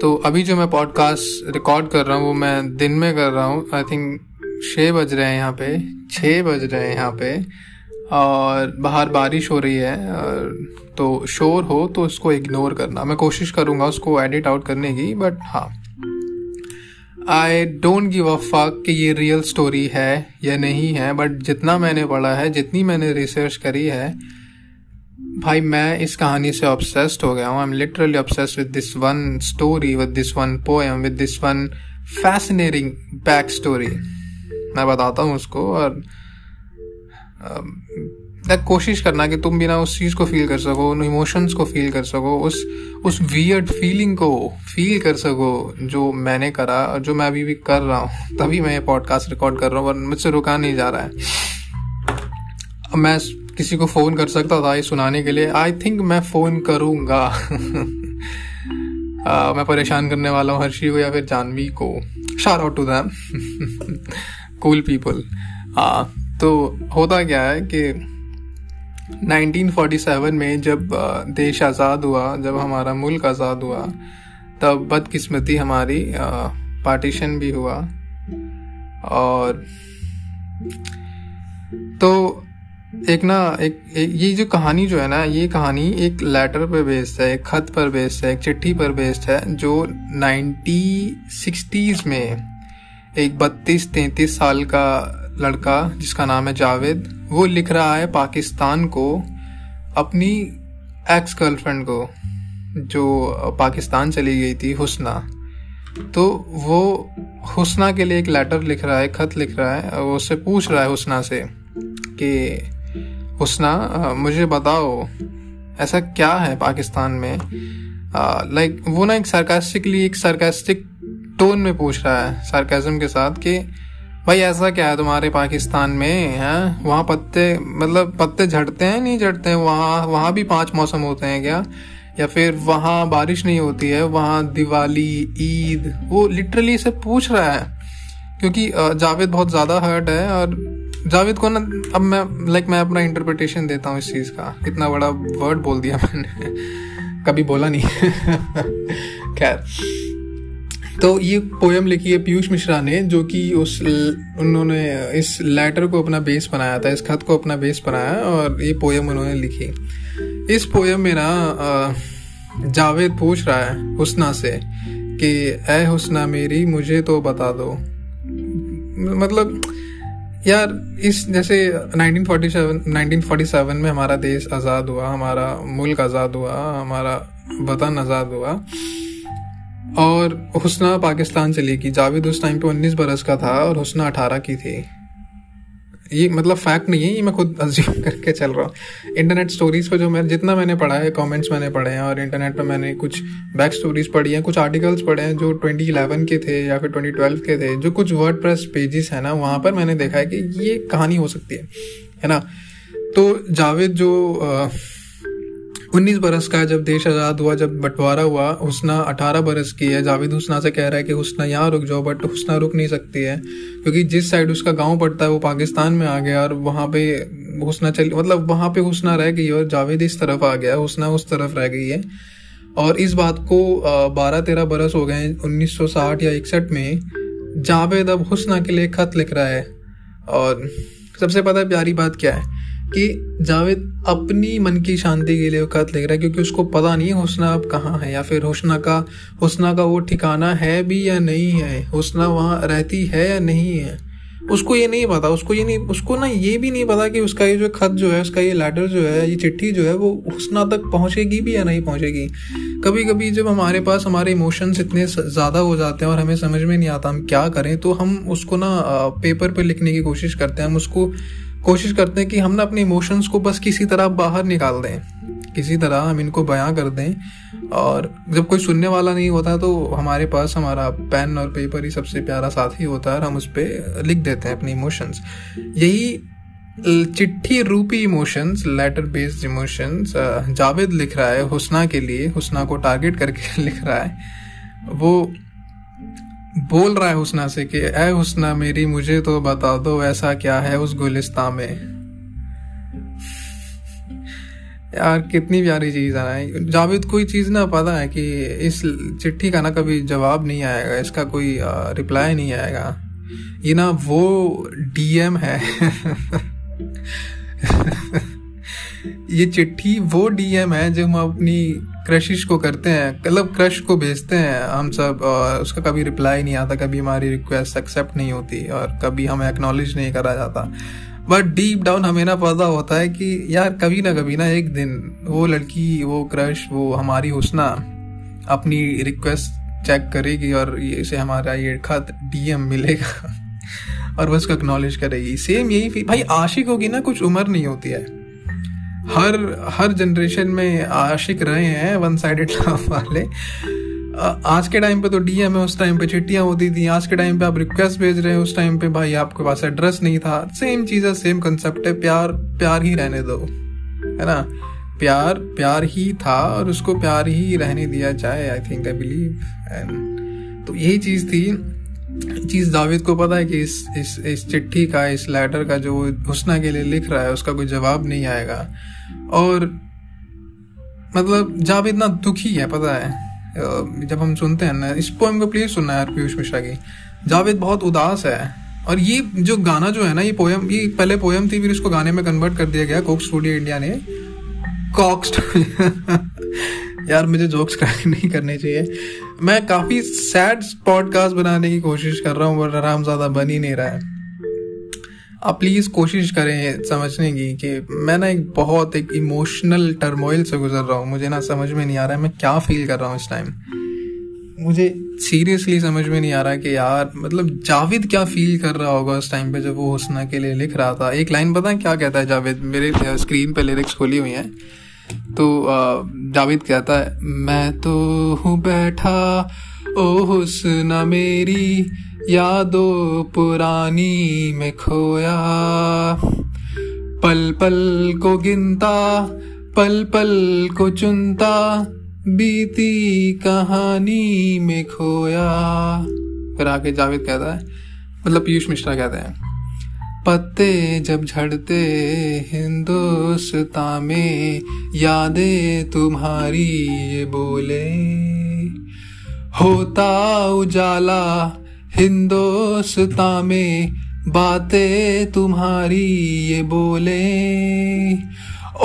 तो अभी जो मैं पॉडकास्ट रिकॉर्ड कर रहा हूँ, वो मैं दिन में कर रहा हूँ। आई थिंक छः बज रहे हैं यहाँ पे। छः बज रहे हैं यहाँ पे। और बाहर बारिश हो रही है तो शोर हो तो उसको इग्नोर करना। मैं कोशिश करूँगा उसको एडिट आउट करने की बट हाँ। I don't give a fuck कि ये रियल स्टोरी है या नहीं है बट जितना मैंने पढ़ा है, जितनी मैंने रिसर्च करी है भाई मैं इस कहानी से ऑब्सेस्ड हो गया हूँ। I am literally obsessed with this one story with this one poem with this one fascinating back story मैं बताता हूँ उसको और uh, कोशिश करना कि तुम भी ना उस चीज़ को फील कर सको उन इमोशंस को फील कर सको उस उस वियर्ड फीलिंग को फील कर सको जो मैंने करा और जो मैं अभी भी कर रहा हूँ। तभी मैं ये पॉडकास्ट रिकॉर्ड कर रहा हूँ और मुझसे रुका नहीं जा रहा है। मैं किसी को फ़ोन कर सकता था ये सुनाने के लिए। आई थिंक मैं फ़ोन करूँगा। मैं परेशान करने वाला हूँ हर्षी को या फिर जानवी को। Shout out to them cool people तो होता क्या है कि 1947 में जब देश आज़ाद हुआ, जब हमारा मुल्क आज़ाद हुआ, तब बदकिस्मती हमारी पार्टीशन भी हुआ। और तो एक ना एक, एक ये जो कहानी जो है ना ये कहानी एक लेटर पर बेस्ड है एक खत पर बेस्ड है एक चिट्ठी पर बेस्ड है जो नाइनटी सिक्सटीज में एक बत्तीस तैतीस साल का लड़का जिसका नाम है जावेद वो लिख रहा है पाकिस्तान को अपनी एक्स गर्लफ्रेंड को जो पाकिस्तान चली गई थी हुसना। तो वो हुसना के लिए एक लेटर लिख रहा है खत लिख रहा है वो उससे पूछ रहा है हुसना से कि हुसना मुझे बताओ, ऐसा क्या है पाकिस्तान में? लाइक वो ना एक सरकास्टिकली एक सरकास्टिक टोन में पूछ रहा है सरकाजम के साथ कि, भाई, ऐसा क्या है तुम्हारे पाकिस्तान में, हैं? वहाँ पत्ते मतलब पत्ते झड़ते हैं, नहीं झड़ते हैं? वहाँ वहाँ भी पाँच मौसम होते हैं क्या? या फिर वहाँ बारिश नहीं होती है? वहाँ दिवाली, ईद, वो लिटरली से पूछ रहा है, क्योंकि जावेद बहुत ज़्यादा हर्ट है और जावेद को ना, अब मैं लाइक मैं अपना इंटरप्रिटेशन देता हूँ इस चीज़ का। इतना बड़ा वर्ड बोल दिया मैंने। कभी बोला नहीं। खैर। तो ये पोयम लिखी है पीयूष मिश्रा ने, जो कि उस उन्होंने इस लेटर को अपना बेस बनाया था, इस खत को अपना बेस बनाया और ये पोयम उन्होंने लिखी। इस पोएम में ना जावेद पूछ रहा है हुसना से कि ए हुसना मेरी, मुझे तो बता दो। मतलब यार, इस जैसे 1947 1947 में हमारा देश आज़ाद हुआ, हमारा मुल्क आज़ाद हुआ, हमारा वतन आज़ाद हुआ, और हुसना पाकिस्तान चली गई। जावेद उस टाइम पे 19 बरस का था और हुसना 18 की थी। ये मतलब फैक्ट नहीं है ये मैं खुद अज्यूम करके चल रहा हूँ। इंटरनेट स्टोरीज पर जो मैं जितना मैंने पढ़ा है कमेंट्स मैंने पढ़े हैं और इंटरनेट पर मैंने कुछ बैक स्टोरीज पढ़ी हैं कुछ आर्टिकल्स पढ़े हैं जो 2011 के थे या फिर 2012 के थे जो कुछ वर्ड प्रेस पेजेस हैं ना वहाँ पर मैंने देखा है कि ये कहानी हो सकती है है ना? तो जावेद जो आ, उन्नीस बरस का जब देश आज़ाद हुआ, जब बंटवारा हुआ, हुसना अठारह बरस की है। जावेद हुसना से कह रहा है कि हुसना यहाँ रुक जाओ बट हुसना रुक नहीं सकती है, क्योंकि जिस साइड उसका गाँव पड़ता है, वो पाकिस्तान में आ गया और वहाँ पे हुसना चल मतलब वहाँ पे हुसना रह गई और जावेद इस तरफ़ आ गया, हुसना उस तरफ़ रह गई है। और इस बात को बारह तेरह बरस हो गए उन्नीस सौ साठ या इकसठ में, जावेद अब हुसना के लिए खत लिख रहा है। और सबसे पता प्यारी बात क्या है? कि जावेद अपनी मन की शांति के लिए खत लिख रहा है क्योंकि उसको पता नहीं है हुसना अब कहाँ है, या फिर हुसना का हुसना का वो ठिकाना है भी या नहीं है, हुसना वहाँ रहती है या नहीं है? उसको ये नहीं पता, उसको ये नहीं, उसको ना ये भी नहीं पता कि उसका ये जो खत जो है, उसका ये लेटर जो है, ये चिट्ठी जो है, वो हुसना तक पहुंचेगी भी या नहीं पहुंचेगी? कभी कभी जब हमारे पास हमारे इमोशंस इतने ज़्यादा हो जाते हैं और हमें समझ में नहीं आता हम क्या करें तो हम उसको ना पेपर पर लिखने की कोशिश करते हैं, हम उसको कोशिश करते हैं कि हम ना अपने इमोशंस को बस किसी तरह बाहर निकाल दें। किसी तरह हम इनको बयां कर दें। और जब कोई सुनने वाला नहीं होता तो हमारे पास हमारा पेन और पेपर ही सबसे प्यारा साथी होता है और हम उस पर लिख देते हैं अपने इमोशंस यही चिट्ठी रूपी emotions letter based emotions Javed लिख रहा है हुसना के लिए। हुसना को टारगेट करके लिख रहा है। वो बोल रहा है हुसना से कि ए हुसना मेरी, मुझे तो बता दो ऐसा क्या है उस गुलिस्ता में? यार, कितनी प्यारी चीज़ है। जावेद, कोई चीज़ ना, पता है कि इस चिट्ठी का ना कभी जवाब नहीं आएगा, इसका कोई रिप्लाई नहीं आएगा। ये ना वो डीएम है। ये चिट्ठी वो डीएम है जो हम अपनी क्रशिश को करते हैं मतलब क्रश को भेजते हैं। हम सब और उसका कभी रिप्लाई नहीं आता, कभी हमारी रिक्वेस्ट एक्सेप्ट नहीं होती और कभी हमें एक्नॉलेज नहीं करा जाता। बट डीप डाउन हमें ना पता होता है कि यार कभी ना कभी ना एक दिन वो लड़की, वो क्रश वो हमारी हुसना अपनी रिक्वेस्ट चेक करेगी और इसे हमारा ये खत डीएम मिलेगा और वो उसको एक्नॉलेज करेगी। सेम यही भाई आशिक होगी ना कुछ उम्र नहीं होती है। हर हर जनरेशन में आशिक रहे हैं वन साइडेड लव वाले आज के टाइम पे तो डीएम है, उस टाइम पे चिट्ठियाँ होती थी। आज के टाइम पे आप रिक्वेस्ट भेज रहे हैं, उस टाइम पे भाई आपके पास एड्रेस नहीं था। सेम चीज़ है सेम कंसेप्ट है, प्यार प्यार ही रहने दो, है ना? प्यार प्यार ही था और उसको प्यार ही रहने दिया जाए I think I believe and तो यही चीज़ थी। चीज़ जावेद को पता है कि इस इस इस चिट्ठी का, इस लेटर का जो हुसना के लिए लिख रहा है, उसका कोई जवाब नहीं आएगा। और मतलब जावेद इतना दुखी है, पता है। जब हम सुनते हैं ना, इस पोएम को प्लीज़ सुनना है पीयूष मिश्रा की। जावेद बहुत उदास है। और ये जो गाना जो है ना, ये पोएम ये पहले पोएम थी, फिर इसको गाने में कन्वर्ट कर दिया गया कोक स्टूडियो इंडिया ने। कॉक यार मुझे जोक्स क्रैक नहीं करने चाहिए। मैं काफ़ी सैड पॉडकास्ट बनाने की कोशिश कर रहा हूँ बट आराम ज़्यादा बन ही नहीं रहा है। आप प्लीज़ कोशिश करें समझने की कि मैं ना एक बहुत एक इमोशनल टर्मोइल से गुजर रहा हूँ। मुझे ना समझ में नहीं आ रहा है, मैं क्या फील कर रहा हूँ इस टाइम मुझे सीरियसली समझ में नहीं आ रहा कि यार मतलब जावेद क्या फील कर रहा होगा उस टाइम पे जब वो हुसना के लिए लिख रहा था। एक लाइन पता है क्या कहता है जावेद? मेरे स्क्रीन पे लिरिक्स खोली हुई हैं। तो जावेद कहता है, मैं तो हूँ बैठा ओ हुसना मेरी, यादों पुरानी में खोया। पल पल को गिनता, पल पल को चुनता, बीती कहानी में खोया। फिर आके जावेद कहता है मतलब पीयूष मिश्रा कहते हैं। पत्ते जब झड़ते हिंदुस्ता में, यादें तुम्हारी ये बोले। होता उजाला हिंदुस्ता में, बातें तुम्हारी ये बोले।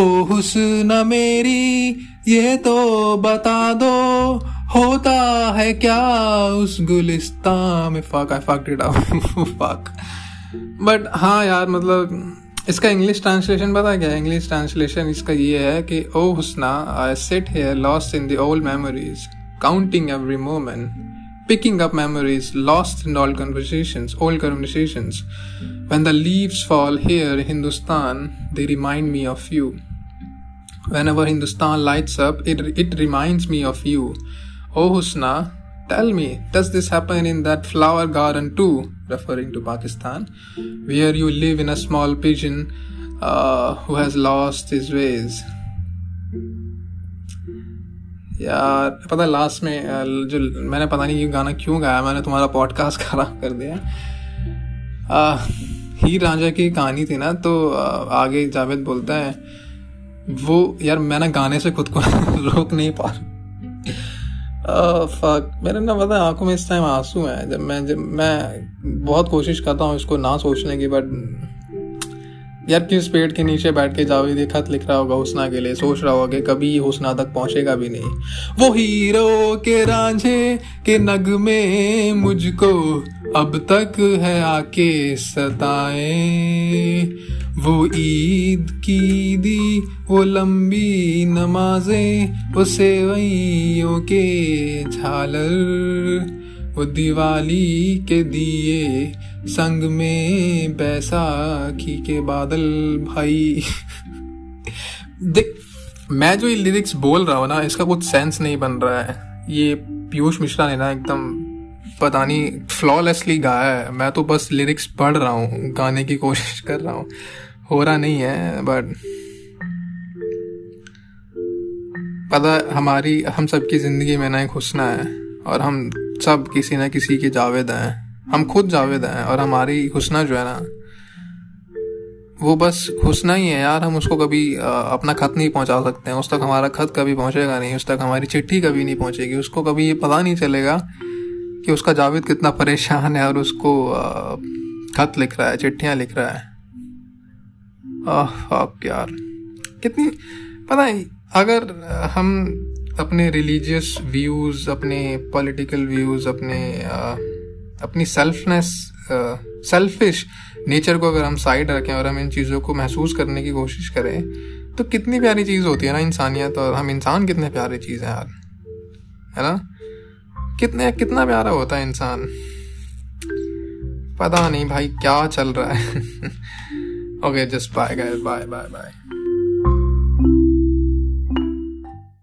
ओ हुस्न मेरी, ये तो बता दो, होता है क्या उस गुलिस्तान में? Fuck I fuck it fuck but हाँ यार मतलब इसका इंग्लिश ट्रांसलेशन पता क्या है? इंग्लिश ट्रांसलेशन इसका ये है कि, ओ Husna I sat here lost in the memories counting every moment picking up memories lost in all conversation old conversation when the leaves fall here Hindustan they remind me of you when our Hindustan lights up it it remind me of you oh Husna tell me does happen in that flower garden to Referring to Pakistan, where you live in a small pigeon uh, who has lost his ways. यार पता है last में जो मैंने पता नहीं ये गाना क्यों गाया मैंने तुम्हारा पॉडकास्ट खराब कर दिया हीर रांझा की कहानी थी ना तो आगे जावेद बोलता है वो यार मैं ना गाने से खुद को रोक नहीं पा रहा फक मेरे ना पता है, आँखों में इस टाइम आँसू हैं। जब मैं जब मैं बहुत कोशिश करता हूँ इसको ना सोचने की बट यार किस पेड़ के नीचे बैठ के जावेद खत लिख रहा होगा, हुसना के लिए सोच रहा होगा कि कभी हुसना तक पहुंचेगा भी नहीं। वो हीरो के रांझे के नग में मुझको अब तक है आके सताए। वो ईद की दी, वो लंबी नमाजें, वो सेवैयों के झालर, वो दिवाली के दिए संग में बैसाखी के बादल भाई। देख, मैं जो ये लिरिक्स बोल रहा हूँ ना, इसका कुछ सेंस नहीं बन रहा है। ये पीयूष मिश्रा ने ना एकदम, पता नहीं फ्लॉलेसली गाया है। मैं तो बस लिरिक्स पढ़ रहा हूँ, गाने की कोशिश कर रहा हूँ। हो रहा नहीं है बट पता हमारी, हम सबकी ज़िंदगी में ना एक हुस्ना है, और हम सब किसी ना किसी के जावेद हैं। हम खुद जावेद हैं और हमारी हुसना जो है ना, वो बस हुसना ही है यार। हम उसको कभी अपना खत नहीं पहुँचा सकते हैं। उस तक हमारा खत कभी पहुंचेगा नहीं, उस तक हमारी चिट्ठी कभी नहीं पहुंचेगी। उसको कभी ये पता नहीं चलेगा कि उसका जावेद कितना परेशान है और उसको खत लिख रहा है, चिट्ठियाँ लिख रहा है। आह यार। कितनी, पता है अगर हम अपने रिलीजियस व्यूज़ अपने पॉलिटिकल व्यूज़ अपने अपनी सेल्फनेस सेल्फिश नेचर को अगर हम साइड रखें और हम इन चीज़ों को महसूस करने की कोशिश करें तो कितनी प्यारी चीज़ होती है ना इंसानियत और हम इंसान कितने प्यारे चीज़ हैं यार, है ना? कितने, कितना प्यारा होता है इंसान। पता नहीं भाई क्या चल रहा है। Okay just bye bye bye bye